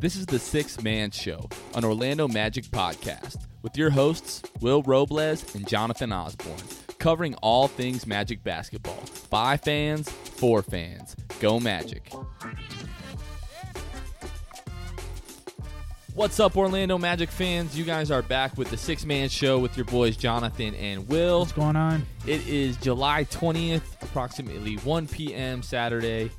This is the Sixth Man Show, an Orlando Magic podcast, with your hosts, Will Robles and Jonathan Osborne, covering all things Magic basketball. By fans, for fans. Go Magic. What's up, Orlando Magic fans? You guys are back with the Sixth Man Show with your boys, Jonathan and Will. What's going on? It is July 20th, approximately 1 p.m. Saturday.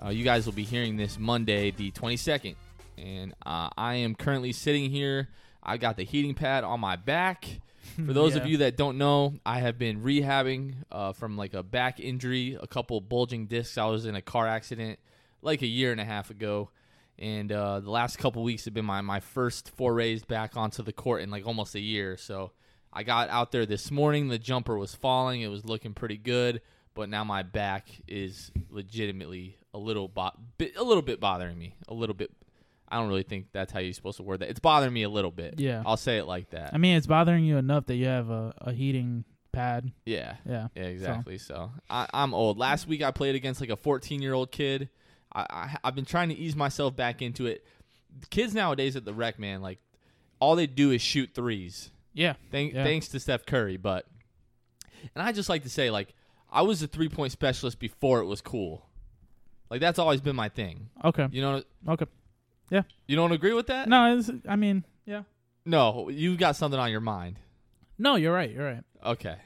Uh, you guys will be hearing this Monday, the 22nd. And uh, I am currently sitting here. I got the heating pad on my back. For those of you that don't know, I have been rehabbing uh, from like a back injury, a couple bulging discs. I was in a car accident like a year and a half ago. And uh, the last couple weeks have been my, my first forays back onto the court in like almost a year. So I got out there this morning. The jumper was falling. It was looking pretty good, but now my back is legitimately a little bo- bit, a little bit bothering me. A little bit. I don't really think that's how you're supposed to word that. It's bothering me a little bit. Yeah. I'll say it like that. I mean, it's bothering you enough that you have a, a heating pad. yeah. Yeah. Yeah, exactly. So, I, I'm old. Last week I played against like a 14 year old kid. I, I I've been trying to ease myself back into it. Kids nowadays at the rec, man, like all they do is shoot threes. Yeah. Thank, Yeah. Thanks to Steph Curry, but and I just like to say like I was a three point specialist before it was cool. Like that's always been my thing. Okay. You know, Okay. You don't agree with that? No, it's, I mean, yeah. No, you've got something on your mind. No, you're right. You're right. Okay.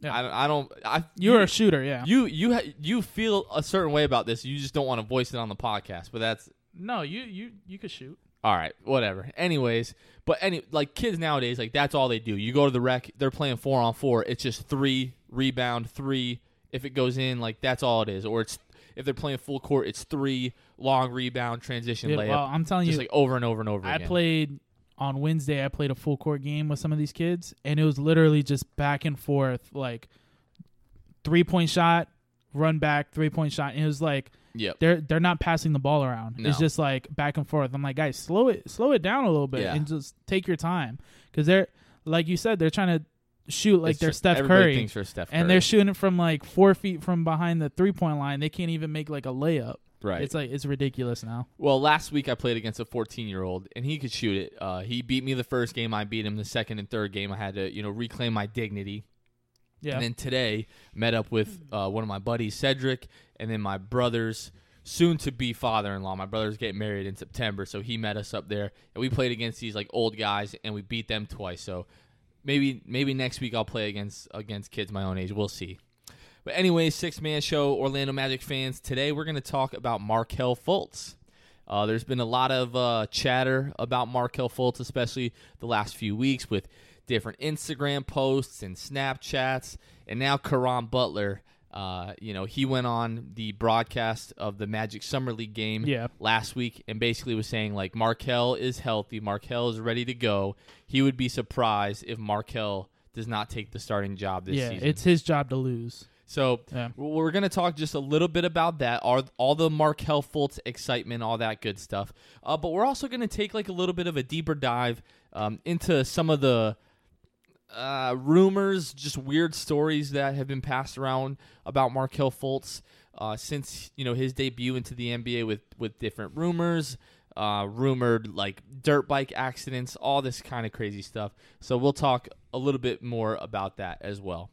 Yeah. I, don't- I don't. I You're you- a shooter. Yeah. You you ha- you feel a certain way about this. You just don't want to voice it on the podcast. But that's no, you you you could shoot. all right. Whatever. Anyways, but any like kids nowadays, like that's all they do. You go to the rec, they're playing four on four. It's just three rebound, three. If it goes in, like that's all it is. Or it's if they're playing full court, it's three long rebound transition Yeah, layup, well, I'm telling you just you, like over and over and over again. I again. played on Wednesday. I played a full court game with some of these kids, and it was literally just back and forth, like three point shot, run back, three point shot. And it was like yeah, they're they're not passing the ball around. It's just like back and forth. I'm like, guys, slow it slow it down a little bit Yeah. and just take your time because they're like you said, they're trying to shoot like It's they're Steph Curry, Steph and they're shooting it from like four feet from behind the three point line. They can't even make like a layup. Right. It's like it's ridiculous now. Well, last week I played against a 14 year old, and he could shoot it. Uh, he beat me the first game. I beat him the second and third game. I had to, you know, reclaim my dignity. Yeah, And then today, met up with uh, one of my buddies, Cedric, and then my brother's soon to be father in law. My brother's getting married in September, so he met us up there, and we played against these like old guys, and we beat them twice. So maybe maybe next week I'll play against against kids my own age. We'll see. But anyway, six man show, Orlando Magic fans. Today we're going to talk about Markelle Fultz. Uh, there's been a lot of uh, chatter about Markelle Fultz, especially the last few weeks with different Instagram posts and Snapchats, and now Caron Butler. Uh, you know, he went on the broadcast of the Magic Summer League game Yeah. last week and basically was saying like Markelle is healthy, Markelle is ready to go. He would be surprised if Markelle does not take the starting job this yeah, season. it's his job to lose. So Yeah. we're going to talk just a little bit about that, all, all the Markelle Fultz excitement, all that good stuff. Uh, but we're also going to take like a little bit of a deeper dive um, into some of the uh, rumors, just weird stories that have been passed around about Markelle Fultz uh, since you know his debut into the NBA with with different rumors. Uh, rumored like dirt bike accidents, all this kind of crazy stuff. So we'll talk a little bit more about that as well.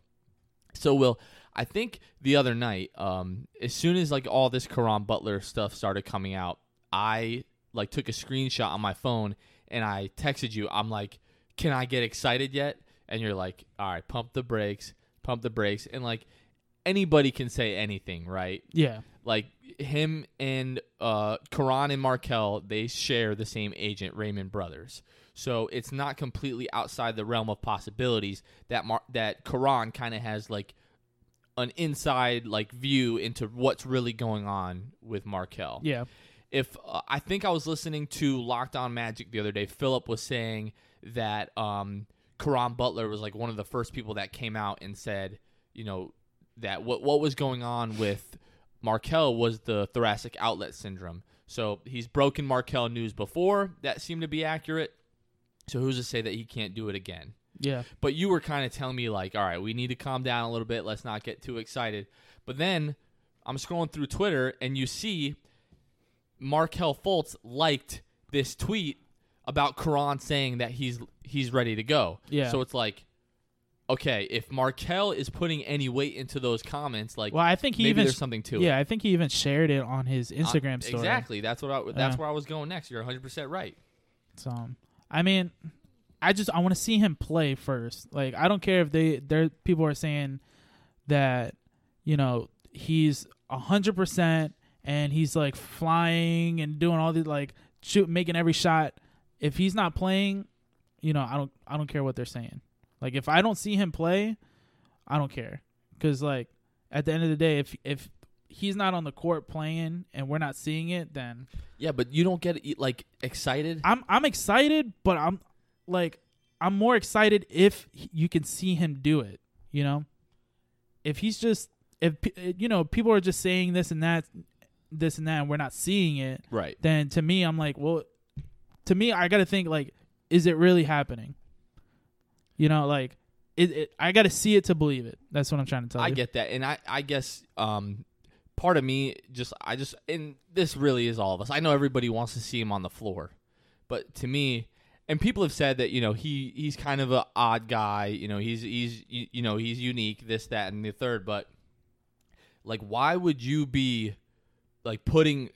So, Will, I think the other night, um, as soon as like all this Caron Butler stuff started coming out, I like took a screenshot on my phone and I texted you. I'm like, "Can I get excited yet?" And you're like, "All right, pump the brakes, pump the brakes." And like anybody can say anything, right? Yeah, Like him and uh, Caron and Markelle, they share the same agent, Raymond Brothers. So it's not completely outside the realm of possibilities that Mar- that Caron kind of has like an inside like view into what's really going on with Markelle yeah, if uh, I think I was listening to Locked On Magic the other day, Philip was saying that um, Caron Butler was like one of the first people that came out and said, you know, that what what was going on with Markelle was the thoracic outlet syndrome. So he's broken Markelle news before that seemed to be accurate. So who's to say that he can't do it again? Yeah. But you were kind of telling me like, all right, we need to calm down a little bit. Let's not get too excited. But then I'm scrolling through Twitter and you see Markelle Fultz liked this tweet about Caron saying that he's he's ready to go. Yeah. So it's like, okay, if Markelle is putting any weight into those comments, like Well, I think he maybe even there's something to it. yeah, I think he even shared it on his Instagram Uh, story. Exactly. That's what I, that's Yeah. where I was going next. You're 100 percent right. So, I mean, I just I want to see him play first. Like, I don't care if they there people are saying that you know he's a hundred percent and he's like flying and doing all these like shoot making every shot. If he's not playing, you know, I don't I don't care what they're saying. Like, if I don't see him play, I don't care because like at the end of the day, if if he's not on the court playing and we're not seeing it, then Yeah, but you don't get like excited. I'm I'm excited, but I'm like I'm more excited if you can see him do it. You know, if he's just if you know people are just saying this and that, this and that, and we're not seeing it, Right. then to me I'm like, well, to me I got to think like, is it really happening? You know, like it, it I got to see it to believe it. That's what I'm trying to tell I you. get that, and I I guess um part of me just I just and this really is all of us. I know everybody wants to see him on the floor, but to me, and people have said that you know he he's kind of an odd guy. You know he's he's you know he's unique. This that and the third, but like why would you be like putting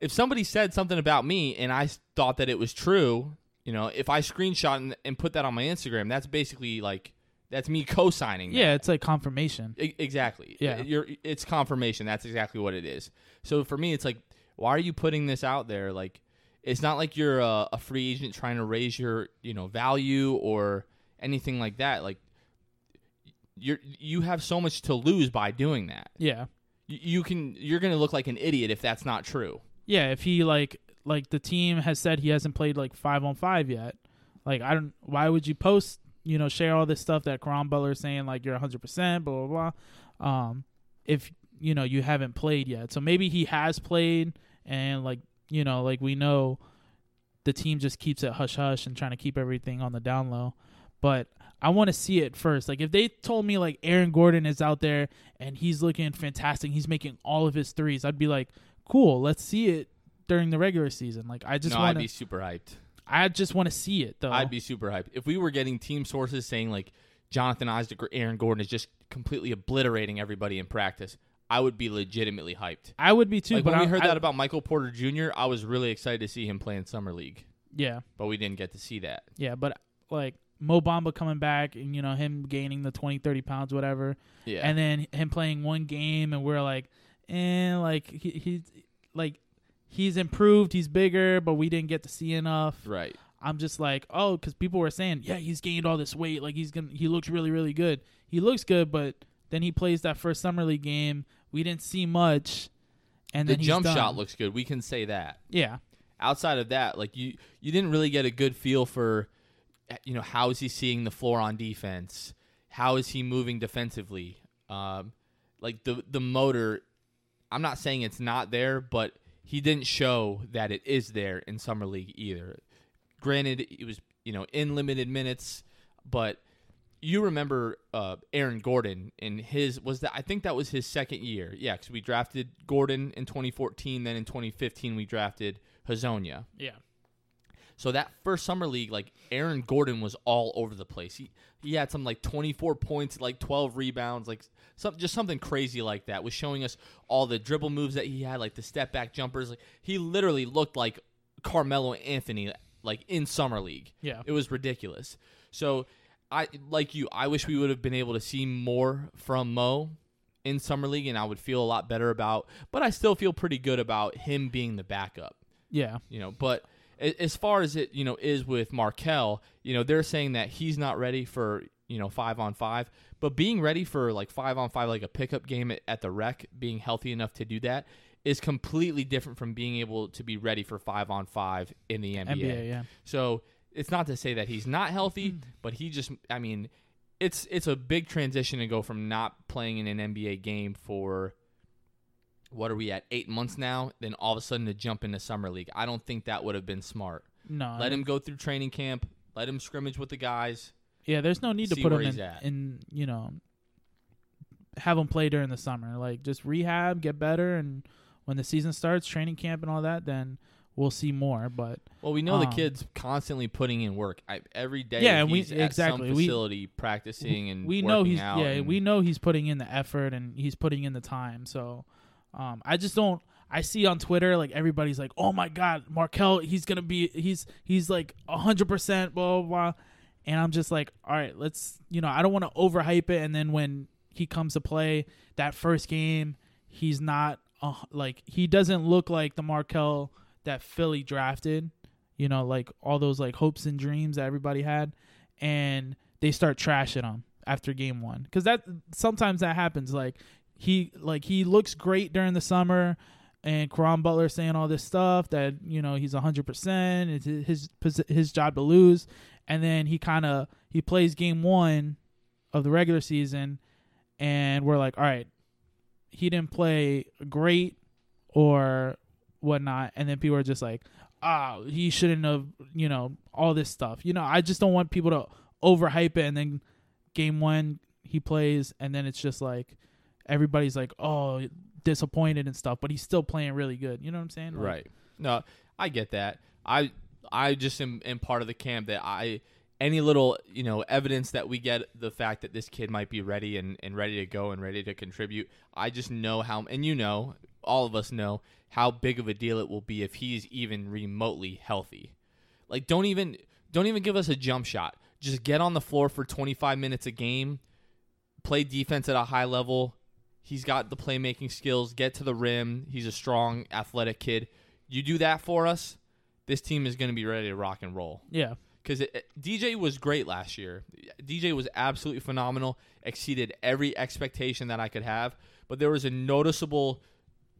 if somebody said something about me and I thought that it was true, you know, if I screenshot and, and put that on my Instagram, that's basically like that's me co-signing. that. Yeah, it's like confirmation. E- exactly. Yeah. You're, it's confirmation. That's exactly what it is. So for me, it's like, why are you putting this out there? Like, it's not like you're a, a free agent trying to raise your, you know, value or anything like that. Like, you're you have so much to lose by doing that. Yeah. You, you can you're going to look like an idiot if that's not true. Yeah, if he like like the team has said he hasn't played like five on five yet. Like I don't why would you post, you know, share all this stuff that Caron Butler is saying like you're hundred percent, blah blah blah. Um if you know you haven't played yet. So maybe he has played and like you know, like we know the team just keeps it hush hush and trying to keep everything on the down low. But I want to see it first. Like if they told me like Aaron Gordon is out there and he's looking fantastic, he's making all of his threes, I'd be like, cool, let's see it during the regular season. Like I just no, want I'd be super hyped. I just want to see it though. I'd be super hyped if we were getting team sources saying like Jonathan Isaac or Aaron Gordon is just completely obliterating everybody in practice. I would be legitimately hyped. I would be too. like but when we heard I- that about Michael Porter Jr., I was really excited to see him play in summer league, yeah, but we didn't get to see that. yeah, but like Mo Bamba coming back and you know him gaining the 20, 30 pounds, whatever, Yeah, and then him playing one game and we're like, eh, like he, he's like he's improved, he's bigger, but we didn't get to see enough. right. I'm just like, oh, because people were saying, yeah, he's gained all this weight, like he's gonna, he looks really, really good. He looks good, but then he plays that first summer league game. We didn't see much, and The jump done. shot looks good. We can say that. yeah, Outside of that, like you, you didn't really get a good feel for, you know, how is he seeing the floor on defense? How is he moving defensively? Um, like the the motor. I'm not saying it's not there, but he didn't show that it is there in summer league either. Granted, it was you know in limited minutes, but you remember uh, Aaron Gordon in his was that I think that was his second year. Yeah, because we drafted Gordon in 2014, then in 2015 we drafted Hezonja. yeah, So that first summer league, like Aaron Gordon was all over the place. He he had some like 24 points, like 12 rebounds, like some just something crazy like that. Was showing us all the dribble moves that he had, like the step back jumpers. Like he literally looked like Carmelo Anthony, like in summer league. yeah. It was ridiculous. So I like you. I wish we would have been able to see more from Mo in summer league, and I would feel a lot better about. But I still feel pretty good about him being the backup Yeah, you know but as far as it you know is with Markelle you know they're saying that he's not ready for you know 5 on 5 but being ready for like 5 on 5 like a pickup game at, at the rec being healthy enough to do that is completely different from being able to be ready for 5 on 5 in the NBA. NBA, yeah. So it's not to say that he's not healthy, but he just I mean it's it's a big transition to go from not playing in an NBA game for what are we at eight months now? Then all of a sudden to jump into summer league. I don't think that would have been smart. No, Let him go through training camp. Let him scrimmage with the guys. Yeah, there's no need to put him in, in, you know, have him play during the summer. Like just rehab, get better, and when the season starts, training camp and all that, then we'll see more. But Well, we know the Um, kid's constantly putting in work I, every day. Yeah, and we- at exactly. some We- facility practicing and we know he's yeah and- we know he's putting in the effort and he's putting in the time. So um, I just don't. I see on Twitter like everybody's like, "Oh my God, Markelle, he's gonna be he's he's like hundred percent blah blah blah," and I'm just like, "All right, let's you know I don't want to overhype it." And then when he comes to play that first game, he's not uh, like he doesn't look like the Markelle that Philly drafted. You know, like all those like hopes and dreams that everybody had, and they start trashing him after game one because that sometimes that happens. Like he like he looks great during the summer, and Caron Butler saying all this stuff that you know he's hundred percent. It's his his his job to lose, and then he kind of he plays game one of the regular season, and we're like, all right, he didn't play great or whatnot, and then people are just like, ah, he shouldn't have, you know, all this stuff. You know, I just don't want people to overhype it, and then game one he plays, and then it's just like everybody's like, oh, disappointed and stuff, but he's still playing really good. You know what I'm saying? Like, Right. No, I get that. I I just am, am part of the camp that I any little you know evidence that we get the fact that this kid might be ready and, and ready to go and ready to contribute. I just know how and you know all of us know how big of a deal it will be if he's even remotely healthy. Like don't even don't even give us a jump shot. Just get on the floor for 25 minutes a game, play defense at a high level. He's got the playmaking skills, get to the rim. He's a strong, athletic kid. You do that for us, this team is going to be ready to rock and roll. Yeah. Because DJ was great last year. DJ was absolutely phenomenal, exceeded every expectation that I could have. But there was a noticeable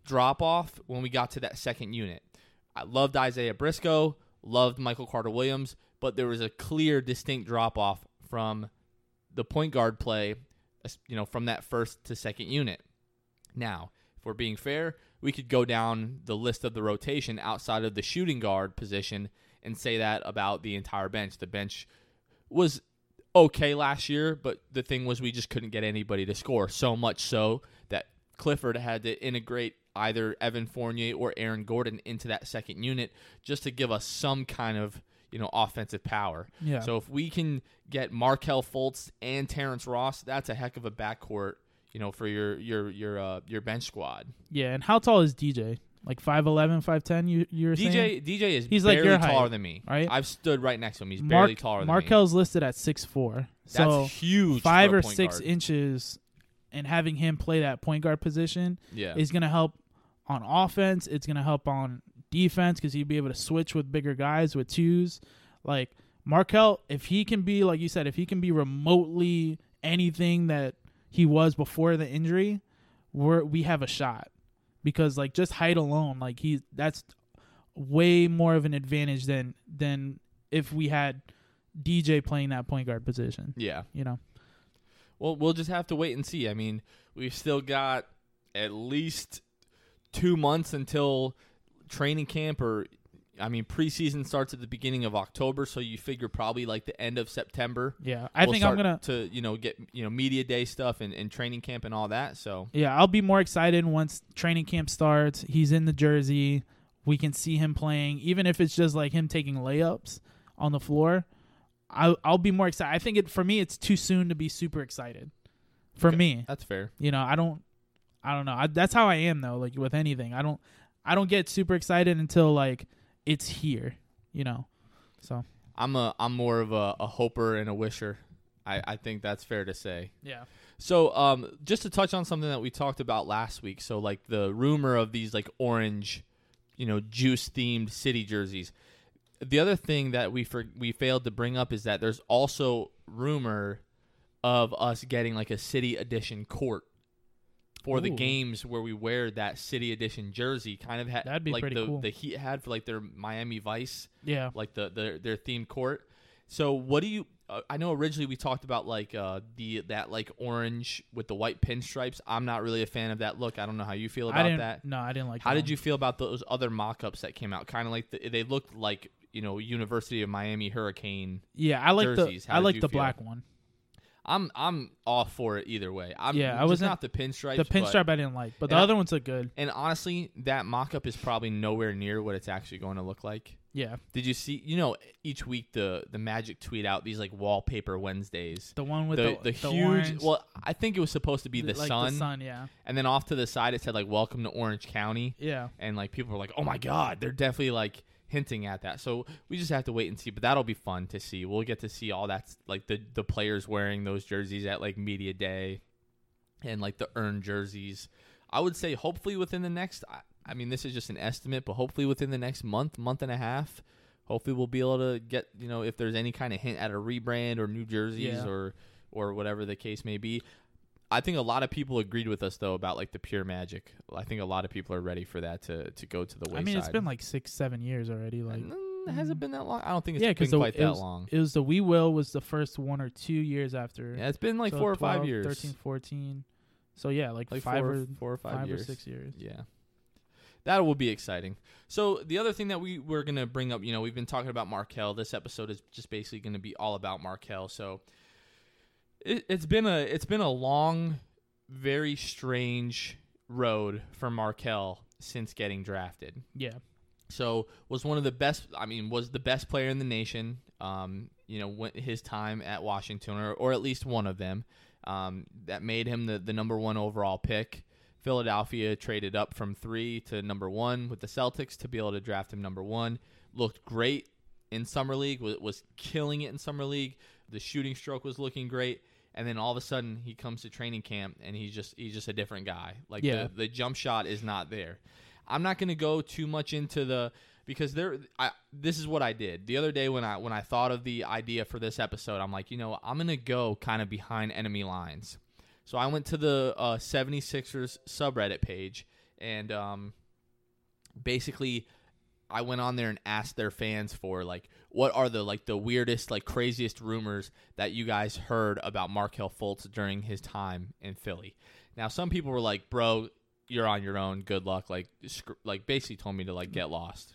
drop off when we got to that second unit. I loved Isaiah Briscoe, loved Michael Carter Williams, but there was a clear, distinct drop off from the point guard play, you know, from that first to second unit. Now, if we're being fair, we could go down the list of the rotation outside of the shooting guard position and say that about the entire bench. The bench was okay last year, but the thing was we just couldn't get anybody to score. So much so that Clifford had to integrate either Evan Fournier or Aaron Gordon into that second unit just to give us some kind of you know offensive power. Yeah. So if we can get Markelle Fultz and Terrence Ross, that's a heck of a backcourt. You know, for your your your uh, your bench squad. Yeah. And how tall is DJ? Like 5'11", 5'10", You you were saying? DJ DJ is He's like barely your taller than me. right? I've stood right next to him. He's Mark, barely taller than me. Markelle's listed at six four. That's So huge. five for a or point six guard. inches, and having him play that point guard position Yeah. is going to help on offense. It's going to help on defense because he'd be able to switch with bigger guys with twos. Like Markelle, if he can be like you said, if he can be remotely anything that he was before the injury, we're we have a shot because like just height alone, like he that's way more of an advantage than than if we had DJ playing that point guard position. yeah. You know. Well, we'll just have to wait and see. I mean, we've still got at least two months until training camp, or I mean, preseason starts at the beginning of October. So you figure probably like the end of September. Yeah, I we'll think I'm gonna. to you know get you know media day stuff and, and training camp and all that. So Yeah, I'll be more excited once training camp starts. He's in the jersey. We can see him playing, even if it's just like him taking layups on the floor. I'll I'll be more excited. I think it for me, it's too soon to be super excited. For Okay. me, that's fair. you know, I don't, I don't know. I, that's how I am though. Like with anything, I don't, I don't get super excited until like it's here. You know, so I'm a I'm more of a, a hoper and a wisher. I, I think that's fair to say. yeah, So, um, just to touch on something that we talked about last week. So, like the rumor of these like orange, you know, juice themed city jerseys. The other thing that we for, we failed to bring up is that there's also rumor of us getting like a city edition court for the games where we wear that city edition jersey. Kind of had That'd be like pretty the cool. the Heat had for like their Miami Vice yeah, like the, the their themed court. So what do you? Uh, I know originally we talked about like uh, the that like orange with the white pinstripes. I'm not really a fan of that look. I don't know how you feel I about didn't. that. No, I didn't like. How that did you feel about those other mock-ups that came out? Kind of like the, they looked like you know University of Miami Hurricane. Yeah, I like jerseys? the How I like the feel? black one. I'm I'm all for it either way. I'm Yeah, I wasn't- not the pinstripe. the pinstripe I didn't like, but the And I- other ones look good. And honestly, that mock-up is probably nowhere near what it's actually going to look like. Yeah, Did you see? You know, each week the the Magic tweet out these like wallpaper Wednesdays. the one with The, the, the, the huge. orange, Well, I think it was supposed to be the, like sun, The sun, yeah, and then off to the side it said like "Welcome to Orange County," yeah. and like people were like, "Oh my God!" They're definitely like hinting at that. So we just have to wait and see. But that'll be fun to see. We'll get to see all that like the the players wearing those jerseys at like media day, and like the earned jerseys. I would say hopefully within the next. I, I mean, this is just an estimate, but hopefully within the next month, month and a half, hopefully we'll be able to get you know if there's any kind of hint at a rebrand or new jerseys Yeah. or or whatever the case may be. I think a lot of people agreed with us though about like the pure magic. I think a lot of people are ready for that to to go to the wayside. I mean, it's been like six, seven years already. Like, Mm, has it been that long? I don't think it's yeah, been quite it that was, long. it was the We Will was the first one or two years after. Yeah, it's been like So four or five years. 13, 14. So yeah, like, like five four, or four or five, five years. or six years. Yeah. That will be exciting. So the other thing that we we're gonna bring up, you know, we've been talking about Markelle. This episode is just basically gonna be all about Markelle. So it, it's been a it's been a long, very strange road for Markelle since getting drafted. Yeah, So was one of the best. I mean, was the best player in the nation. Um, you know, his time at Washington, or, or at least one of them, um, that made him the the number one overall pick. Philadelphia traded up from three to number one with the Celtics to be able to draft him number one. Looked great in summer league. Was, was killing it in summer league. The shooting stroke was looking great. And then all of a sudden he comes to training camp and he's just he's just a different guy. Like Yeah. the, the jump shot is not there. I'm not going to go too much into the because there I this is what I did. The other day when I when I thought of the idea for this episode, I'm like, you know, I'm going to go kind of behind enemy lines. So I went to the uh, 76ers subreddit page and um, basically I went on there and asked their fans for like what are the like the weirdest like craziest rumors that you guys heard about Markelle Fultz during his time in Philly. Now some people were like, "Bro, you're on your own. Good luck." Like sc- like basically told me to like get lost.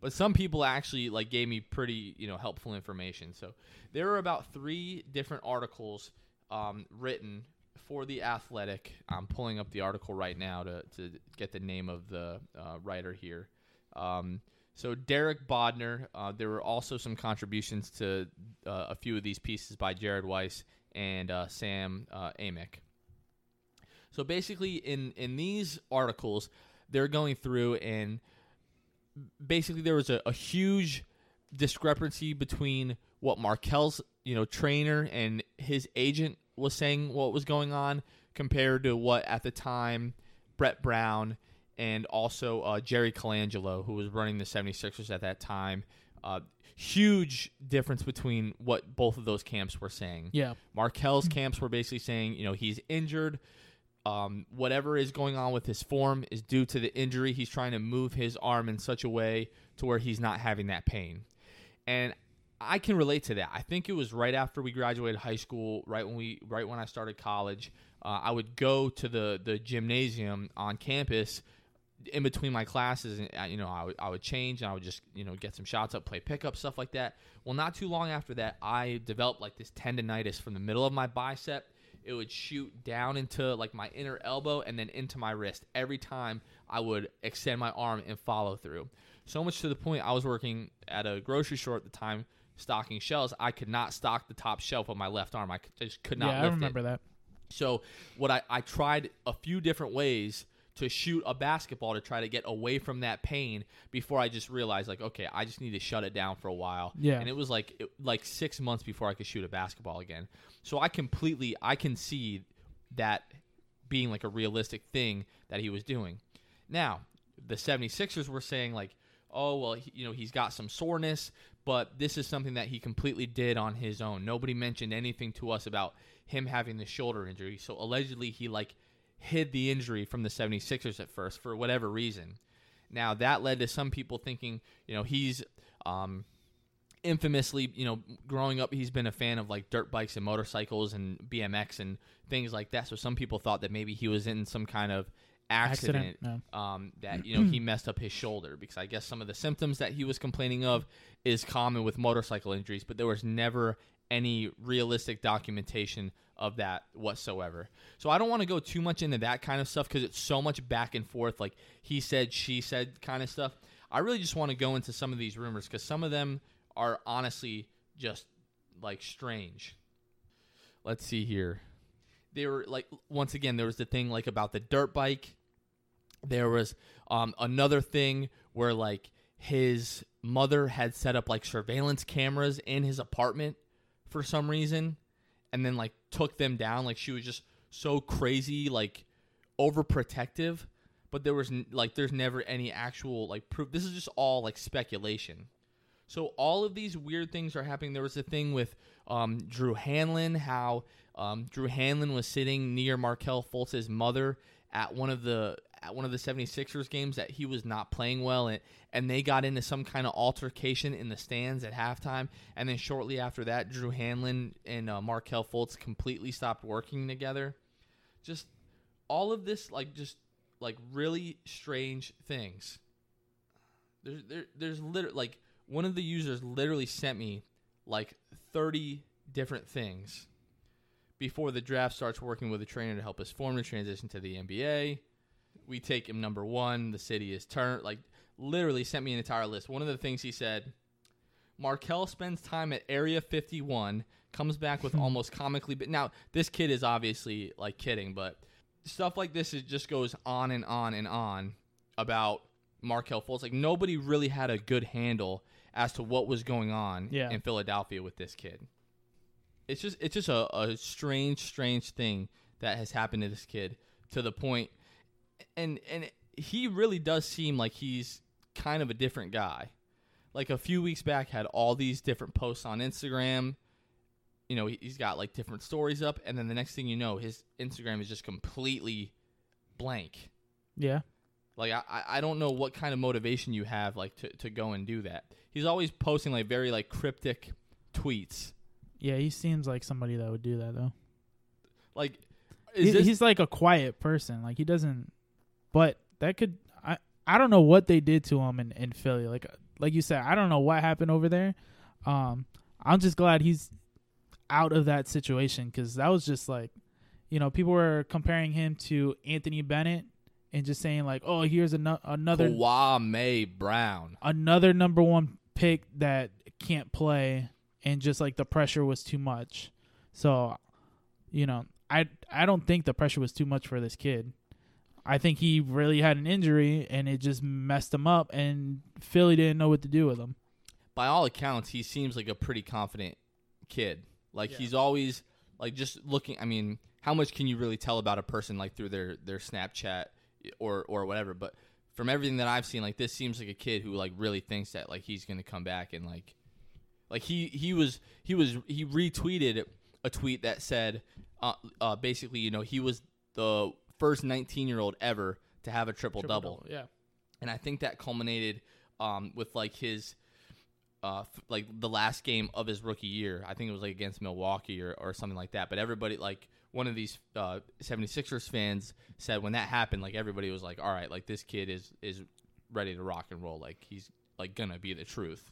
But some people actually like gave me pretty, you know, helpful information. So there are about 3 different articles um, written for the Athletic. I'm pulling up the article right now to to get the name of the uh, writer here. Um, so Derek Bodner. Uh, there were also some contributions to uh, a few of these pieces by Jared Weiss and uh, Sam uh, Amick. So basically, in in these articles, they're going through and basically there was a, a huge discrepancy between what Markelle's you know trainer and his agent was saying what was going on compared to what at the time Brett Brown and also uh, Jerry Colangelo, who was running the 76ers at that time. Uh, huge difference between what both of those camps were saying. yeah, Markelle's camps were basically saying, you know, he's injured. Um, whatever is going on with his form is due to the injury. He's trying to move his arm in such a way to where he's not having that pain. And I can relate to that. I think it was right after we graduated high school, right when we, right when I started college. Uh, I would go to the the gymnasium on campus in between my classes, and uh, you know, I would, I would change and I would just you know get some shots up, play pickup stuff like that. Well, not too long after that, I developed like this tendonitis from the middle of my bicep. It would shoot down into like my inner elbow and then into my wrist every time I would extend my arm and follow through. So much to the point I was working at a grocery store at the time stocking shelves. I could not stock the top shelf with my left arm. I could- just could not. yeah. I lift it. remember that. So what I, I tried a few different ways to shoot a basketball to try to get away from that pain before I just realized like okay I just need to shut it down for a while. Yeah. And it was like it, like six months before I could shoot a basketball again. So I completely I can see that being like a realistic thing that he was doing. Now the 76ers were saying like oh well he, you know he's got some soreness but this is something that he completely did on his own nobody mentioned anything to us about him having the shoulder injury so allegedly he like hid the injury from the 76ers at first for whatever reason. Now that led to some people thinking you know he's um infamously, you know, growing up, he's been a fan of like dirt bikes and motorcycles and BMX and things like that. So some people thought that maybe he was in some kind of accident, Accident, um, that you know he messed up his shoulder. Because I guess some of the symptoms that he was complaining of is common with motorcycle injuries, but there was never any realistic documentation of that whatsoever. So I don't want to go too much into that kind of stuff because it's so much back and forth, like he said, she said kind of stuff. I really just want to go into some of these rumors because some of them are honestly just like strange. Let's see here. They were like once again there was the thing like about the dirt bike. There was um, another thing where like his mother had set up like surveillance cameras in his apartment for some reason and then like took them down. Like she was just so crazy like overprotective but there was like there's never any actual like proof. This is just all like speculation. So all of these weird things are happening. There was a thing with um, Drew Hanlen how um, Drew Hanlen was sitting near Markelle Fultz's mother at one of the at one of the 76ers games that he was not playing well and, and they got into some kind of altercation in the stands at halftime. And then shortly after that Drew Hanlen and uh, Markelle Fultz completely stopped working together. Just all of this like just like really strange things. There's there, there's literally like one of the users literally sent me like 30 different things before the draft starts working with a trainer to help us form the transition to the NBA we take him number one. The city is turned. Like literally sent me an entire list. One of the things he said, Markelle spends time at Area 51, comes back with almost comically. But now this kid is obviously like kidding, but stuff like this it just goes on and on and on about Markelle Fultz. Like nobody really had a good handle as to what was going on Yeah. in Philadelphia with this kid. It's just it's just a, a strange, strange thing that has happened to this kid to the point and and he really does seem like he's kind of a different guy. Like a few weeks back had all these different posts on Instagram. You know, he- he's got like different stories up and then the next thing you know, his Instagram is just completely blank. Yeah. Like I, I- don't know what kind of motivation you have like to, to go and do that. He's always posting like very like cryptic tweets. Yeah, he seems like somebody that would do that though. Like is He- this he's like a quiet person. Like he doesn't. But that could. I I don't know what they did to him in, in Philly. Like like you said, I don't know what happened over there. Um, I'm just glad he's out of that situation because that was just like, you know, people were comparing him to Anthony Bennett and just saying like, oh, here's ano- another Kwame Brown? another number one pick that can't play and just like the pressure was too much. So, you know, I I don't think the pressure was too much for this kid. I think he really had an injury and it just messed him up and Philly didn't know what to do with him. by all accounts, he seems like a pretty confident kid. Like Yeah. he's always like just looking. I mean, how much can you really tell about a person like through their their Snapchat or or whatever? But from everything that I've seen, like this seems like a kid who like really thinks that like he's gonna come back and like like he he was he was he retweeted a tweet that said uh, uh basically you know he was the first 19 year old ever to have a triple double Yeah. and I think that culminated um, with like his uh, f- like the last game of his rookie year. I think it was like against Milwaukee or, or something like that. But everybody like one of these uh, 76ers fans said when that happened, like everybody was like, "All right, like this kid is is ready to rock and roll. Like he's like gonna be the truth."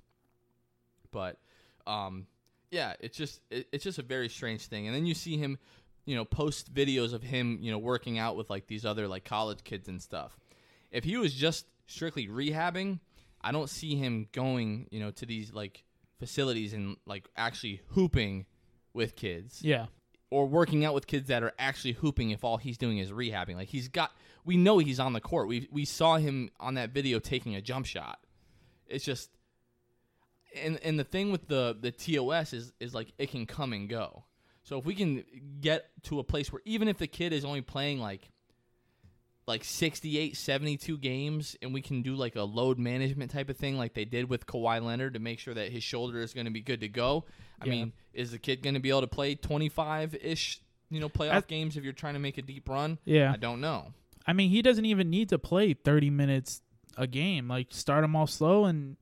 But um, yeah, it's just it, it's just a very strange thing. And then you see him, you know, post videos of him, you know, working out with like these other like college kids and stuff. If he was just strictly rehabbing, I don't see him going, you know, to these like facilities and like actually hooping with kids Yeah. or working out with kids that are actually hooping if all he's doing is rehabbing. Like he's got we know he's on the court. We we saw him on that video taking a jump shot. It's just and and the thing with the the TOS is is like it can come and go. So if we can get to a place where even if the kid is only playing like like 68 72 games and we can do like a load management type of thing like they did with Kawhi Leonard to make sure that his shoulder is going to be good to go. I Yeah. mean, is the kid going to be able to play 25-ish, you know, playoff I- games if you're trying to make a deep run? Yeah. I don't know. I mean, he doesn't even need to play 30 minutes a game. Like, start him off slow, and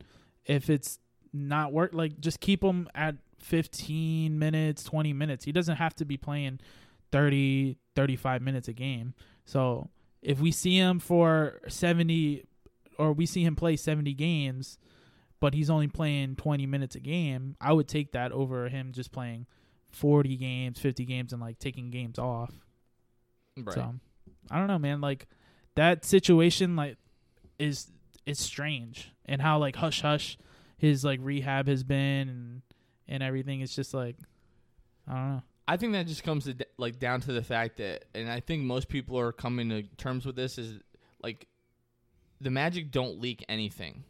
if it's not work, like, just keep him at 15 minutes, 20 minutes. He doesn't have to be playing 30, 35 minutes a game. So, if we see him for 70 or we see him play 70 games, but he's only playing 20 minutes a game, I would take that over him just playing 40 games, 50 games, and like taking games off. Right. So I don't know, man. Like that situation, like is is strange, and how like hush hush his like rehab has been, and and everything. It's just like I don't know. I think that just comes to d- like down to the fact that, and I think most people are coming to terms with this is like the Magic don't leak anything,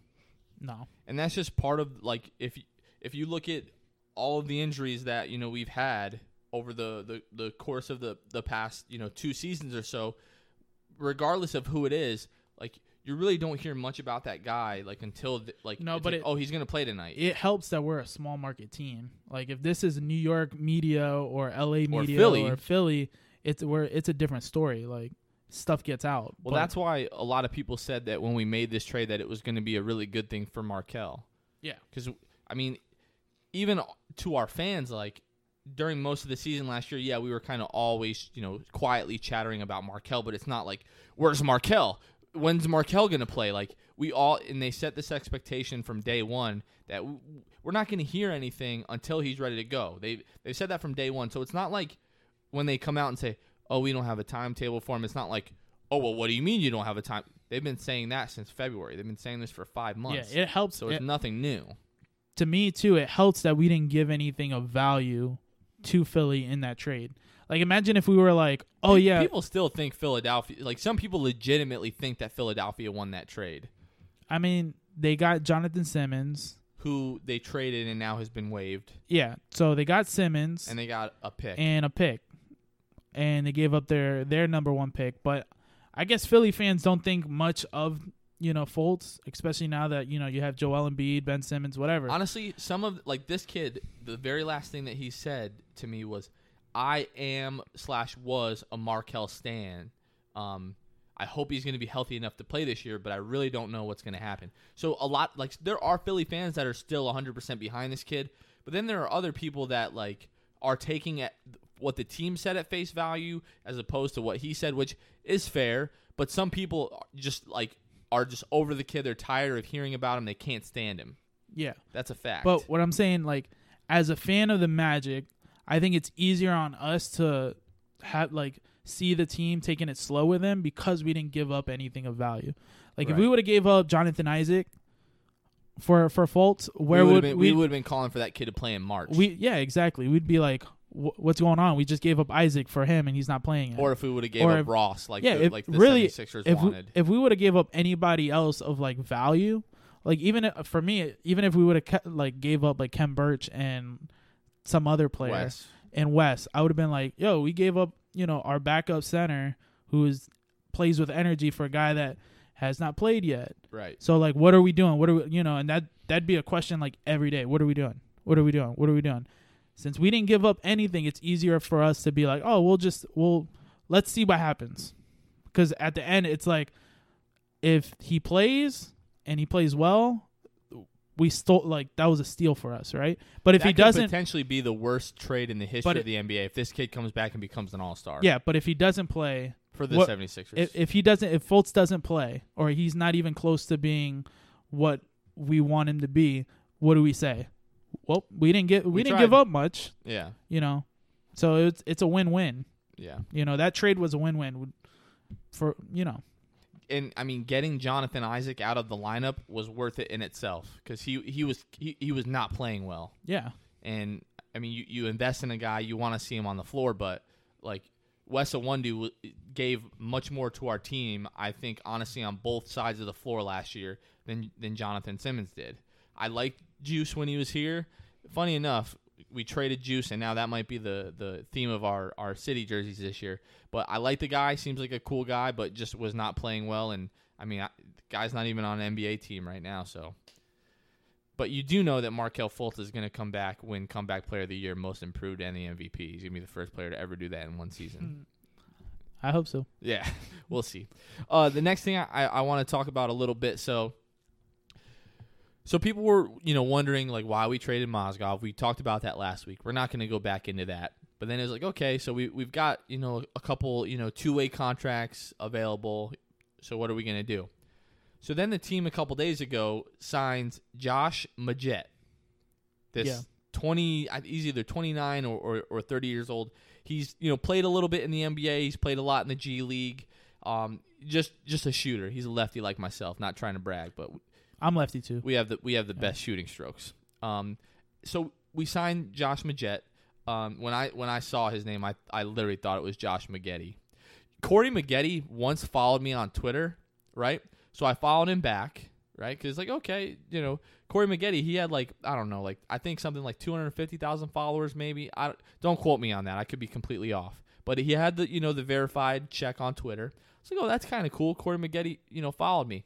No. and that's just part of like if if you look at all of the injuries that you know we've had over the the, the course of the the past you know two seasons or so, regardless of who it is, like you really don't hear much about that guy like until th- like No, but like, it- oh he's gonna play tonight. It helps that we're a small market team. Like if this is New York media or LA media Philly. or Philly, it's where it's a different story. Like stuff gets out. Well, But- that's why a lot of people said that when we made this trade that it was going to be a really good thing for Markelle. Yeah. Because I mean, even to our fans, like during most of the season last year, yeah, we were kind of always you know quietly chattering about Markelle, but it's not like where's Markelle? When's Markelle going to play? Like we all and they set this expectation from day one that we're not going to hear anything until he's ready to go. They they said that from day one, so it's not like when they come out and say, "Oh, we don't have a timetable for him." It's not like, "Oh, well, what do you mean you don't have a time?" They've been saying that since February. They've been saying this for five months. yeah, it helps. so it's it- nothing new. to me too, it helps that we didn't give anything of value to Philly in that trade. Like imagine if we were like, oh yeah, people still think Philadelphia. Like some people legitimately think that Philadelphia won that trade, I mean they got Jonathan Simmons. who they traded and now has been waived, Yeah, so they got Simmons and they got a pick. and a pick, and they gave up their their number one pick. But I guess Philly fans don't think much of you know Fultz, especially now that you know you have Joel Embiid, Ben Simmons, whatever. Honestly, some of like this kid, the very last thing that he said to me was, "I am slash was a Markelle Stan. Um, I hope he's going to be healthy enough to play this year, but I really don't know what's going to happen." So a lot like there are Philly fans that are still 100 percent behind this kid, but then there are other people that like are taking at what the team said at face value as opposed to what he said, which is fair. But some people just like are just over the kid. They're tired of hearing about him. They can't stand him. yeah, That's a fact. But what I'm saying, like, as a fan of the Magic, I think it's easier on us to have like see the team taking it slow with them because we didn't give up anything of value. Like, if we would have gave up Jonathan Isaac for for Fultz, where we would been, we? we would have been calling for that kid to play in March, we yeah, exactly. We'd be like, "Wh- what's going on? We just gave up Isaac for him, and he's not playing it. or if we would have gave Or up if- Ross, like yeah, the, if like the really, 76ers if we, if we would have gave up anybody else of like value, like even if- for me, even if we would have like gave up like Khem Birch and some other player Wes. and Wes, I would have been like, yo, we gave up, you know, our backup center who is plays with energy for a guy that has not played yet. right? So like, what are we doing? What are we, you know? And that that'd be a question like every day. What are we doing? What are we doing? What are we doing? Since we didn't give up anything, it's easier for us to be like, oh, we'll just we'll let's see what happens. Because at the end, it's like if he plays and he plays well, we stole like that was a steal for us, right? But if that he could doesn't, potentially be the worst trade in the history of the NBA if this kid comes back and becomes an All Star. yeah. But if he doesn't play, for the What- 76ers. if, if he doesn't if Fultz doesn't play or he's not even close to being what we want him to be, what do we say? Well, we didn't get we, We didn't tried. give up much, yeah, you know. So it's it's a win-win. yeah. You know, that trade was a win-win for, you know. And I mean, getting Jonathan Isaac out of the lineup was worth it in itself because he he was he, he was not playing well. Yeah. And I mean, you, you invest in a guy, you want to see him on the floor, but like Wes Iwundu gave much more to our team, I think, honestly, on both sides of the floor last year than than Jonathan Simmons did. I liked Juice when he was here. Funny enough, we traded Juice, and now that might be the the theme of our our city jerseys this year. But I like the guy; seems like a cool guy, but just was not playing well. And I mean, I, the guy's not even on an NBA team right now, so. But you do know that Markelle Fultz is going to come back, win comeback player of the year, most improved, and the MVP. He's going to be the first player to ever do that in one season. I hope so. Yeah, we'll see. Uh, the next thing I, I want to talk about a little bit. So, so people were you know wondering like why we traded Mozgov. We talked about that last week. We're not going to go back into that. But then it was like okay, so we we've got you know a couple you know two way contracts available. So what are we going to do? So then the team a couple days ago signs Josh Magette. This Yeah. 20 he's either 29 or, or, or 30 years old. He's, you know, played a little bit in the NBA, he's played a lot in the G League. Um just just a shooter. He's a lefty like myself, not trying to brag, but I'm lefty too. we have the we have the best shooting strokes. Um, so we signed Josh Magette. Um, when I when I saw his name, I I literally thought it was Josh Maggette. Corey Maggette once followed me on Twitter, right? So I followed him back, right? Because like, okay, you know, Corey Maggette, he had like I don't know, like I think something like two hundred fifty thousand followers, maybe. I don't, don't quote me on that. I could be completely off. But he had the you know the verified check on Twitter. So like, oh, that's kind of cool. Corey Maggette, you know, followed me.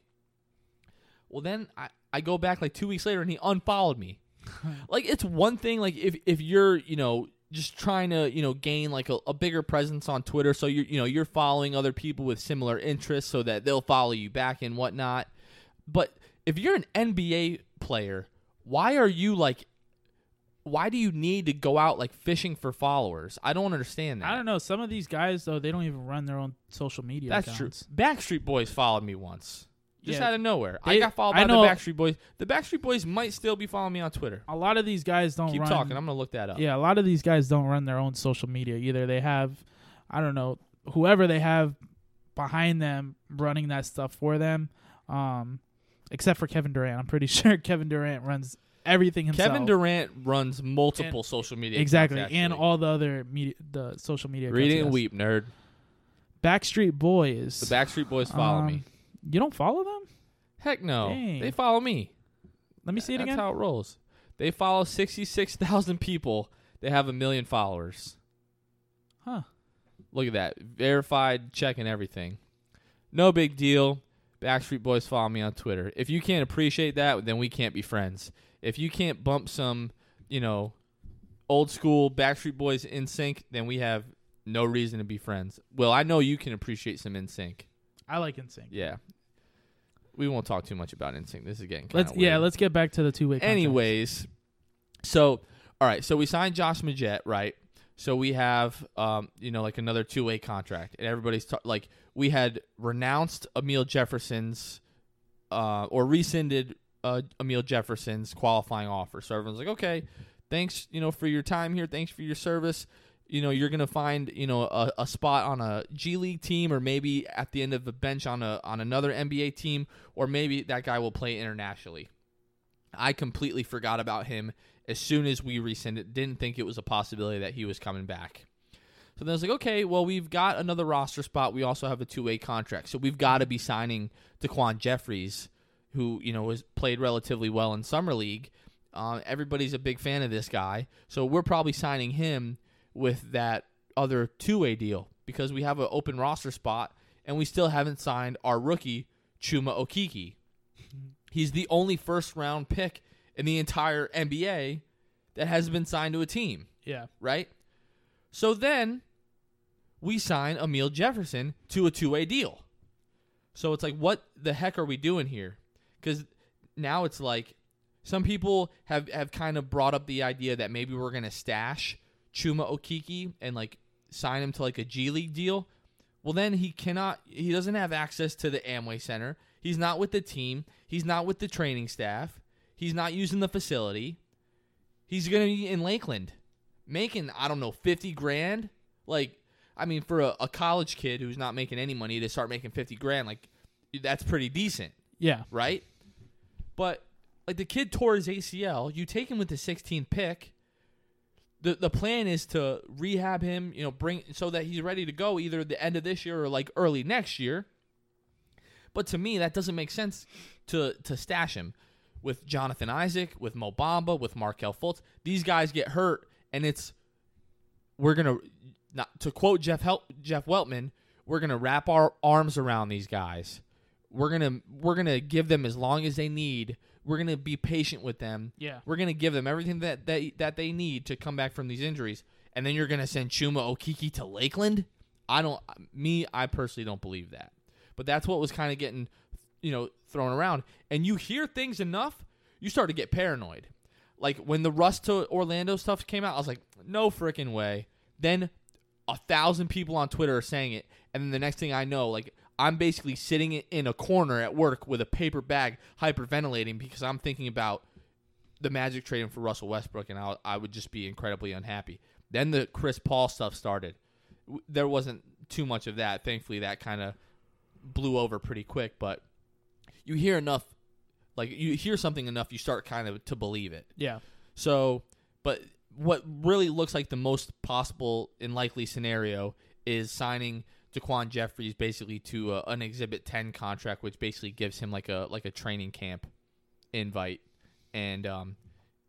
Well, then I, I go back like two weeks later and he unfollowed me. like it's one thing like if if you're you know just trying to you know gain like a, a bigger presence on Twitter, so you're you know you're following other people with similar interests so that they'll follow you back and whatnot. But if you're an NBA player, why are you like? Why do you need to go out like fishing for followers? I don't understand that. I don't know. Some of these guys though, they don't even run their own social media. That's accounts. true. Backstreet Boys followed me once. Just Yeah. out of nowhere. I got followed I by know- the Backstreet Boys. The Backstreet Boys might still be following me on Twitter. A lot of these guys don't Keep run. talking. I'm going to look that up. Yeah, a lot of these guys don't run their own social media either. They have, I don't know, whoever they have behind them running that stuff for them. Um, except for Kevin Durant, I'm pretty sure Kevin Durant runs everything himself. Kevin Durant runs multiple social media exactly, accounts, and all the other media, the social media. Read it and weep, nerd. Backstreet Boys. The Backstreet Boys follow Um, me. You don't follow them? Heck no. Dang. They follow me. Let me see it That's again. That's how it rolls. They follow 66,000 people. They have a million followers. huh? Look at that. Verified, checking everything. No big deal. Backstreet Boys follow me on Twitter. If you can't appreciate that, then we can't be friends. If you can't bump some, you know, old school Backstreet Boys NSYNC, then we have no reason to be friends. Well, I know you can appreciate some NSYNC. I like NSYNC. Yeah. We won't talk too much about NSYNC. This is getting kind Let's of yeah, let's get back to the two way. Anyways, so all right, so we signed Josh Magette, right? So we have, um, you know, like another two way contract, and everybody's ta- like, we had renounced Amile Jefferson's, uh, or rescinded uh, Amile Jefferson's qualifying offer. So everyone's like, okay, thanks, you know, for your time here, thanks for your service. You know, you're gonna find, you know, a, a spot on a G League team, or maybe at the end of the bench on a on another NBA team, or maybe that guy will play internationally. I completely forgot about him as soon as we rescinded. Didn't think it was a possibility that he was coming back. So then I was like, okay, well, we've got another roster spot. We also have a two way contract. So we've got to be signing DaQuan Jeffries, who, you know, has played relatively well in Summer League. Uh, everybody's a big fan of this guy. So we're probably signing him with that other two way deal because we have an open roster spot and we still haven't signed our rookie, Chuma Okeke. He's the only first round pick in the entire NBA that has been signed to a team, Yeah. right? So then we sign Amile Jefferson to a two way deal. So it's like, what the heck are we doing here? Because now it's like some people have, have kind of brought up the idea that maybe we're going to stash Chuma Okeke and like sign him to like a G League deal. Well, then he cannot, he doesn't have access to the Amway Center. He's not with the team. He's not with the training staff. He's not using the facility. He's going to be in Lakeland making, I don't know, 50 grand. Like, I mean, for a, a college kid who's not making any money to start making 50 grand, like, that's pretty decent Yeah. right? But like the kid tore his ACL, you take him with the 16th pick. The the plan is to rehab him, you know, bring so that he's ready to go either the end of this year or like early next year. But to me, that doesn't make sense to to stash him with Jonathan Isaac, with Mobamba, with Markelle Fultz. These guys get hurt, and it's we're gonna not to quote Jeff Hel- Jeff Weltman, we're gonna wrap our arms around these guys. We're gonna we're gonna give them as long as they need. We're gonna be patient with them. Yeah. We're gonna give them everything that that that they need to come back from these injuries. And then you're gonna send Chuma Okeke to Lakeland. I don't. Me, I personally don't believe that. But that's what was kind of getting, you know, thrown around. And you hear things enough, you start to get paranoid. Like when the Russ to Orlando stuff came out, I was like, no freaking way. Then a thousand people on Twitter are saying it, and then the next thing I know, like I'm basically sitting in a corner at work with a paper bag hyperventilating because I'm thinking about the Magic trading for Russell Westbrook, and I, I would just be incredibly unhappy. Then the Chris Paul stuff started. There wasn't too much of that. Thankfully, that kind of blew over pretty quick. But you hear enough, like you hear something enough, you start kind of to believe it. Yeah. So, but what really looks like the most possible and likely scenario is signing DaQuan Jeffries basically to a, an Exhibit 10 contract, which basically gives him like a like a training camp invite, and um,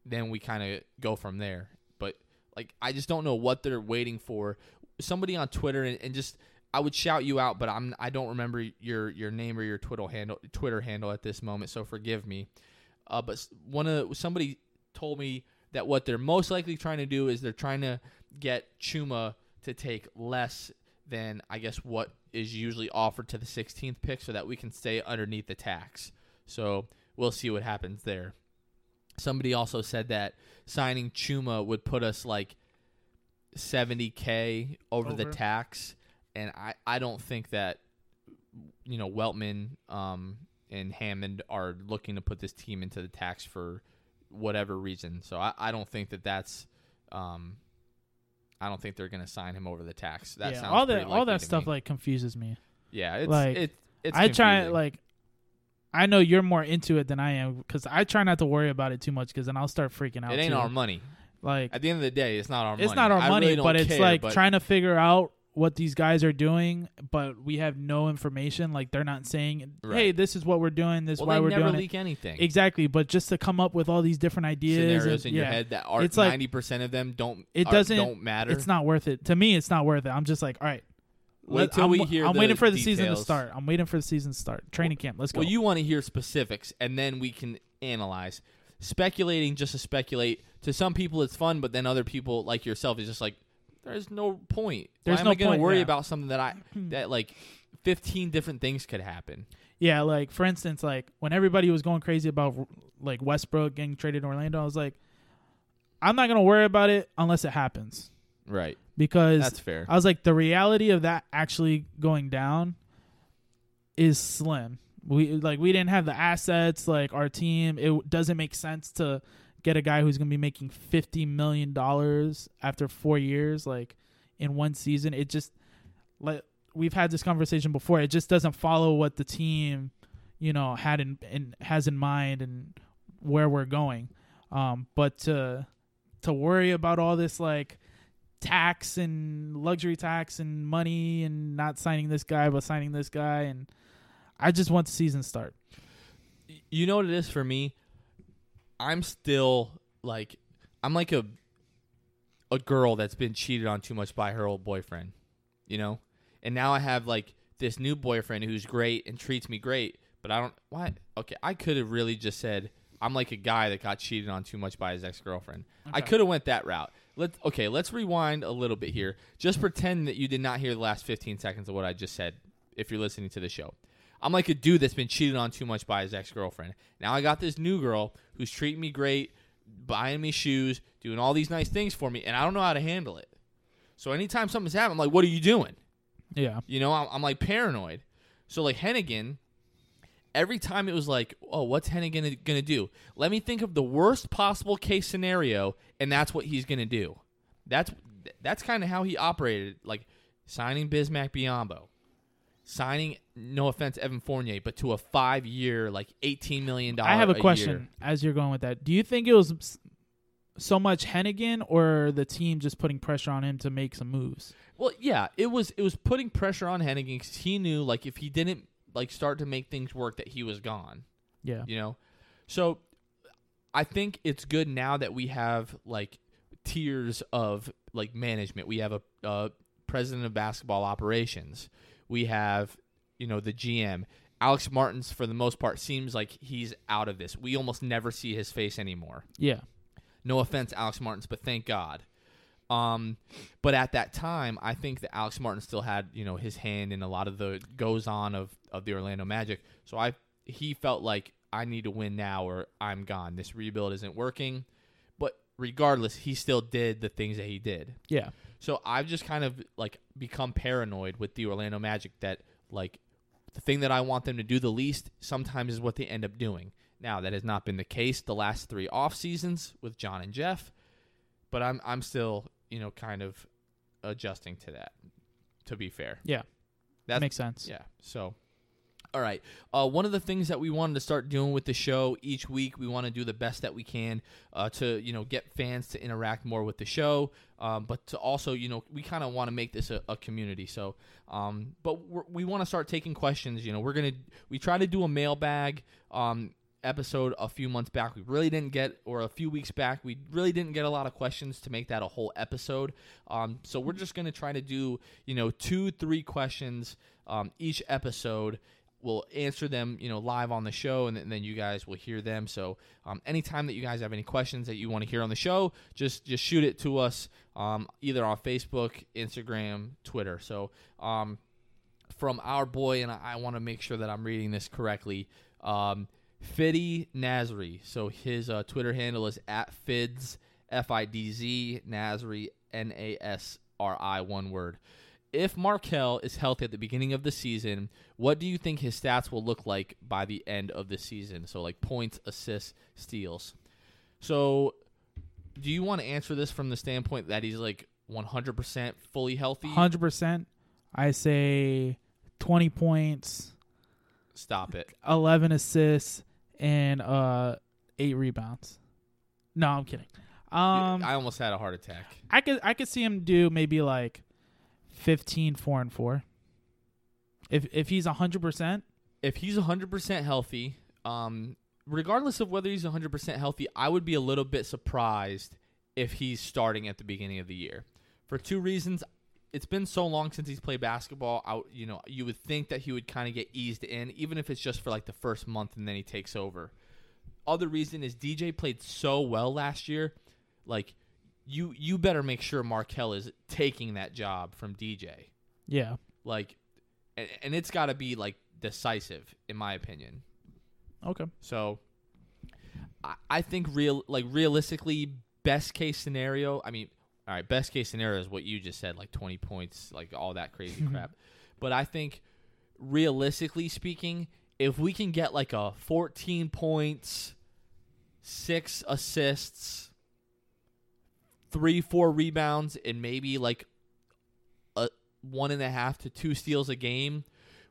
then we kind of go from there. But like, I just don't know what they're waiting for. Somebody on Twitter and, and just. I would shout you out, but I'm I don't remember your your name or your Twitter handle Twitter handle at this moment, so forgive me. Uh, but one of somebody told me that what they're most likely trying to do is they're trying to get Chuma to take less than I guess what is usually offered to the 16th pick, so that we can stay underneath the tax. So we'll see what happens there. Somebody also said that signing Chuma would put us like 70k over, the tax, and I I don't think that you know Weltman um, and Hammond are looking to put this team into the tax for whatever reason. So I, I don't think that that's um, I don't think they're going to sign him over the tax. That yeah. sounds all that all that stuff me. like confuses me. yeah, it's like, it, it's I try confusing. like I know you're more into it than I am because I try not to worry about it too much because then I'll start freaking out. it ain't too. our money. like At the end of the day, it's not our money. it's not our I money, really but it's like but trying to figure out what these guys are doing, but we have no information. Like they're not saying, "Hey, this is what we're doing. This is well, why they we're never doing leak anything. Exactly, but just to come up with all these different ideas, Scenarios and- in your head that are It's like- ninety percent of them don't. It doesn't- don't matter. it's not worth it. To me, it's not worth it. I'm just like, all right. Wait till I'm, we hear I'm waiting for the season to start. I'm waiting for the season to start. Training camp. Let's go. Well, you want to hear specifics, and then we can analyze. Speculating just to speculate. To some people, it's fun, but then other people, like yourself, is just like, there's no point. There's Why am no I going point, to worry yeah. about something that I that like fifteen different things could happen? Yeah, like for instance, like when everybody was going crazy about like Westbrook getting traded to Orlando, I was like, I'm not gonna worry about it unless it happens Right. because That's fair. I was like, the reality of that actually going down is slim. We like we didn't have the assets. Like our team, it doesn't make sense to get a guy who's gonna be making fifty million dollars after four years, like in one season. It just like we've had this conversation before. It just doesn't follow what the team, you know, had in, in has in mind and where we're going. Um, but to to worry about all this like tax and luxury tax and money and not signing this guy but signing this guy and I just want the season to start. you know what it is for me i'm still like i'm like a a girl that's been cheated on too much by her old boyfriend you know? And now i have like this new boyfriend who's great and treats me great but i don't why okay i could have really just said i'm like a guy that got cheated on too much by his ex-girlfriend. I could have went that route. Let's okay let's rewind a little bit here. Just pretend that you did not hear the last 15 seconds of what i just said if you're listening to the show I'm like a dude that's been cheated on too much by his ex girlfriend. Now I got this new girl who's treating me great, buying me shoes, doing all these nice things for me, and I don't know how to handle it. So anytime something's happening, I'm like, "What are you doing?" Yeah. You know, I'm, I'm like paranoid. So like Hennigan, every time it was like, "Oh, what's Hennigan gonna do?" Let me think of the worst possible case scenario, and that's what he's gonna do. That's that's kind of how he operated. Like signing Bismack Biyombo, signing no offense Evan Fournier, but to a five year like eighteen million dollars. I have a question as you're going with that. Do you think it was so much Hennigan or the team just putting pressure on him to make some moves? Well, yeah, it was it was putting pressure on Hennigan because he knew like if he didn't like start to make things work that he was gone. Yeah. you know so i think it's good now that we have like tiers of like management we have a, a president of basketball operations we have you know the gm alex martins for the most part seems like he's out of this we almost never see his face anymore Yeah. no offense, Alex Martins, but thank God. Um, but at that time, I think that Alex Martin still had you know his hand in a lot of the goes on of of the Orlando Magic. So I he felt like I need to win now or I'm gone. This rebuild isn't working. But regardless, he still did the things that he did. Yeah. So I've just kind of like become paranoid with the Orlando Magic that like the thing that I want them to do the least sometimes is what they end up doing. Now, that has not been the case the last three off seasons with John and Jeff, but I'm I'm still, you know, kind of adjusting to that. To be fair, Yeah. that makes sense. yeah. So, all right. Uh, one of the things that we wanted to start doing with the show each week, we want to do the best that we can uh, to you know get fans to interact more with the show, um, but to also you know we kind of want to make this a, a community. So, um, but we want to start taking questions. You know, we're gonna we try to do a mailbag. Um, episode a few months back we really didn't get or a few weeks back we really didn't get a lot of questions to make that a whole episode um, so we're just going to try to do you know two three questions um, each episode we'll answer them you know live on the show and then, then you guys will hear them so um, anytime that you guys have any questions that you want to hear on the show just just shoot it to us um, either on facebook instagram twitter so um, from our boy and i, I want to make sure that i'm reading this correctly um, Fiddy Nasri. So his uh, Twitter handle is at Fids F I D Z Nasri N A S R I one word. If Markelle is healthy at the beginning of the season, what do you think his stats will look like by the end of the season? So like points, assists, steals. So do you want to answer this from the standpoint that he's like 100% fully healthy? Hundred percent. I say twenty points, Stop it. eleven assists, and uh eight rebounds. No, I'm kidding. Um, I almost had a heart attack. I could I could see him do maybe like 15 4 and 4. If if he's 100%, if he's 100% healthy, um, regardless of whether he's 100% healthy, I would be a little bit surprised if he's starting at the beginning of the year. For two reasons. It's been so long since he's played basketball. I, you know, you would think that he would kind of get eased in, even if it's just for like the first month and then he takes over. Other reason is DJ played so well last year. Like, you you better make sure Markelle is taking that job from DJ. yeah. Like, and, and it's got to be like decisive, in my opinion. Okay. So I, I think real like realistically, best case scenario. I mean, all right, best case scenario is what you just said, like twenty points, like all that crazy crap. But I think realistically speaking, if we can get like a fourteen points, six assists, three, four rebounds, and maybe like a one and a half to two steals a game,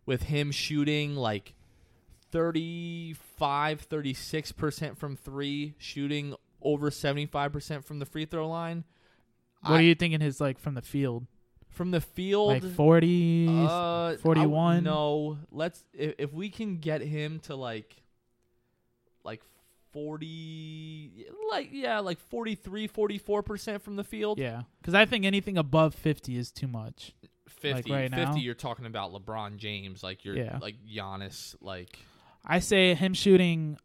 with him shooting like 35 36% from 3 shooting over 75% from the free throw line What I- are you thinking his like from the field? from the field Like 40 uh, 41? no let's if, if we can get him to like like 40 like yeah like 43 44% from the field Yeah. Cuz I think anything above 50 is too much. 50 right 50 now? you're talking about LeBron James like you're Yeah. like Giannis like I say him shooting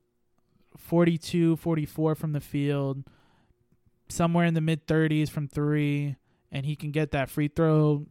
42, 44 from the field, somewhere in the mid 30s from 3 and he can get that free throw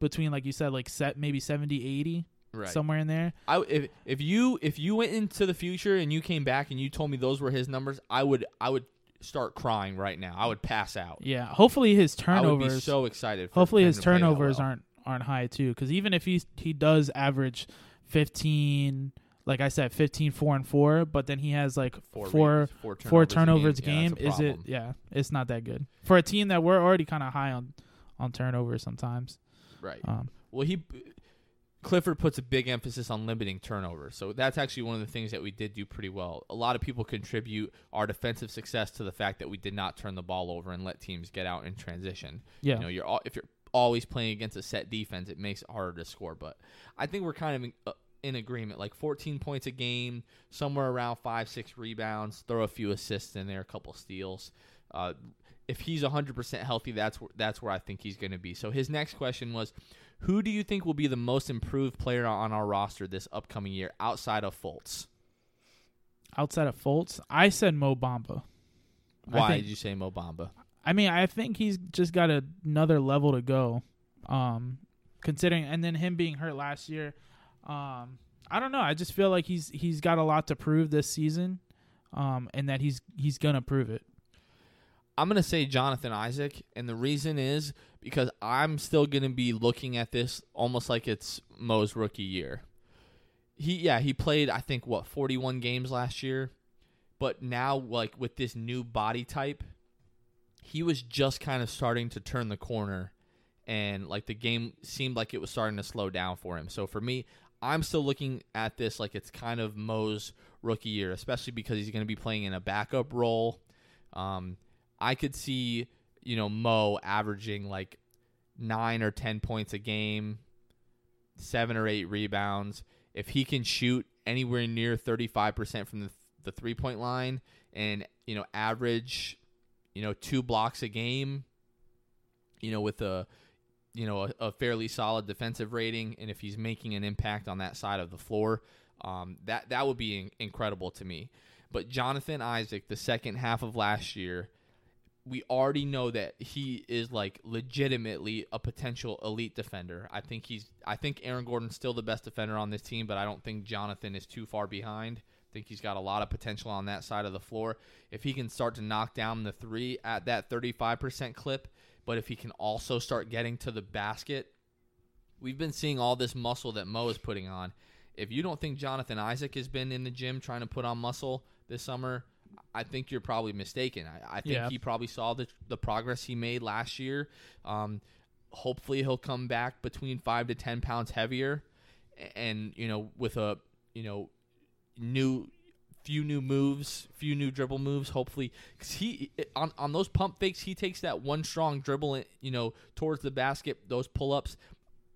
between like you said like set maybe 70, 80 right somewhere in there. I if if you if you went into the future and you came back and you told me those were his numbers, I would I would start crying right now. I would pass out. Yeah, hopefully his I would be turnovers. so excited. For hopefully his to play that turnovers well. aren't aren't high too. Because even if he he does average fifteen, like I said, 15, 4 and four, but then he has like four four four turnovers, four a turnovers a Yeah, game. that's a is it? Yeah, it's not that good for a team that we're already kind of high on on turnovers sometimes. right? Um, Well, he Clifford puts a big emphasis on limiting turnovers, so that's actually one of the things that we did do pretty well. A lot of people contribute our defensive success to the fact that we did not turn the ball over and let teams get out in transition. yeah, You know, you're al- if you're always playing against a set defense, it makes it harder to score. But I think we're kind of in, uh, in agreement. Like 14 points a game, somewhere around five, six rebounds, throw a few assists in there, a couple steals. Uh, if he's 100% healthy, that's where, that's where I think he's going to be. So his next question was, who do you think will be the most improved player on our roster this upcoming year outside of Fultz? outside of Fultz, I said Mo Bamba. Why think- did you say Mo Bamba? I mean, I think he's just got another level to go. Um, considering, and then him being hurt last year, um, I don't know. I just feel like he's he's got a lot to prove this season, um, and that he's he's gonna prove it. I'm going to say Jonathan Isaac, and the reason is because I'm still going to be looking at this almost like it's Mo's rookie year. he yeah he played I think what 41 games last year, but now like with this new body type, he was just kind of starting to turn the corner, and like the game seemed like it was starting to slow down for him. So for me, I'm still looking at this like it's kind of Mo's rookie year, especially because he's going to be playing in a backup role. Um, I could see you know Mo averaging like nine or ten points a game, seven or eight rebounds. If he can shoot anywhere near 35% from the, the three point line and, you know, average, you know, two blocks a game, you know, with a, you know, a, a fairly solid defensive rating, and if he's making an impact on that side of the floor, um, that that would be in- incredible to me. But Jonathan Isaac, the second half of last year, we already know that he is like legitimately a potential elite defender. I think he's I think Aaron Gordon's still the best defender on this team, but I don't think Jonathan is too far behind. I think he's got a lot of potential on that side of the floor. If he can start to knock down the 3 at that 35% clip, but if he can also start getting to the basket, we've been seeing all this muscle that Mo is putting on. If you don't think Jonathan Isaac has been in the gym trying to put on muscle this summer, I think you're probably mistaken. I, I think Yeah. he probably saw the the progress he made last year. Um, hopefully, he'll come back between five to ten pounds heavier, and you know, with a you know, new few new moves, few new dribble moves. Hopefully, because he on on those pump fakes, he takes that one strong dribble, you know, towards the basket. Those pull ups.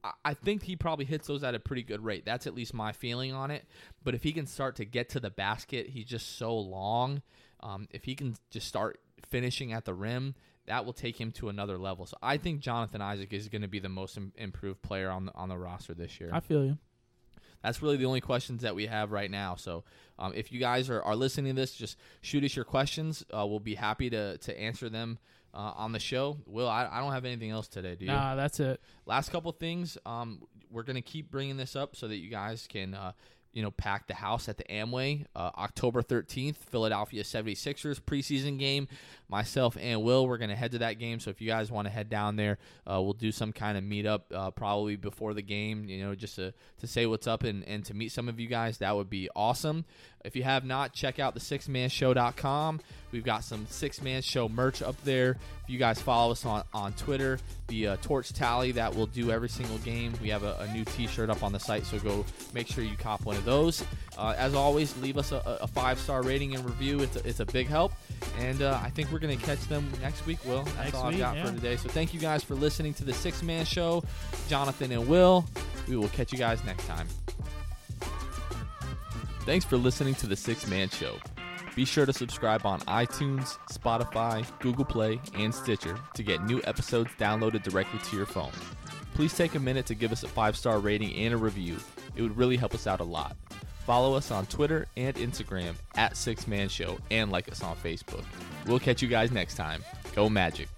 I- I think he probably hits those at a pretty good rate. That's at least my feeling on it. But if he can start to get to the basket, he's just so long. Um, if he can just start finishing at the rim, that will take him to another level. So I think Jonathan Isaac is going to be the most Im- improved player on the on the roster this year. I feel you. That's really the only questions that we have right now. So um, if you guys are, are listening to this, just shoot us your questions. Uh, we'll be happy to to answer them uh, on the show. Will I, I don't have anything else today. Do you? Nah, that's it. last couple things um, we're going to keep bringing this up so that you guys can uh, you know pack the house at the amway uh, october 13th philadelphia 76ers preseason game myself and will we're going to head to that game. So if you guys want to head down there uh, we'll do some kind of meetup uh, probably before the game you know just to, to say what's up and, and to meet some of you guys. That would be awesome. If you have not check out the sixthmanshow.com we've got some sixth man show merch up there. If you guys follow us on, on twitter the uh, torch tally that we'll do every single game. We have a, a new t-shirt up on the site so go make sure you cop one of those. Uh, as always leave us a, a five star rating and review. It's a, it's a big help. And uh, i think we're going to catch them next week will that's Next all i've week, got yeah. for today so thank you guys for listening to the sixth man show jonathan and will we will catch you guys next time Thanks for listening to The Sixth Man Show. Be sure to subscribe on iTunes, Spotify, Google Play, and Stitcher to get new episodes downloaded directly to your phone. Please take a minute to give us a five star rating and a review. It would really help us out a lot. Follow us on Twitter and Instagram at Sixth Man Show and like us on Facebook. We'll catch you guys next time. Go Magic.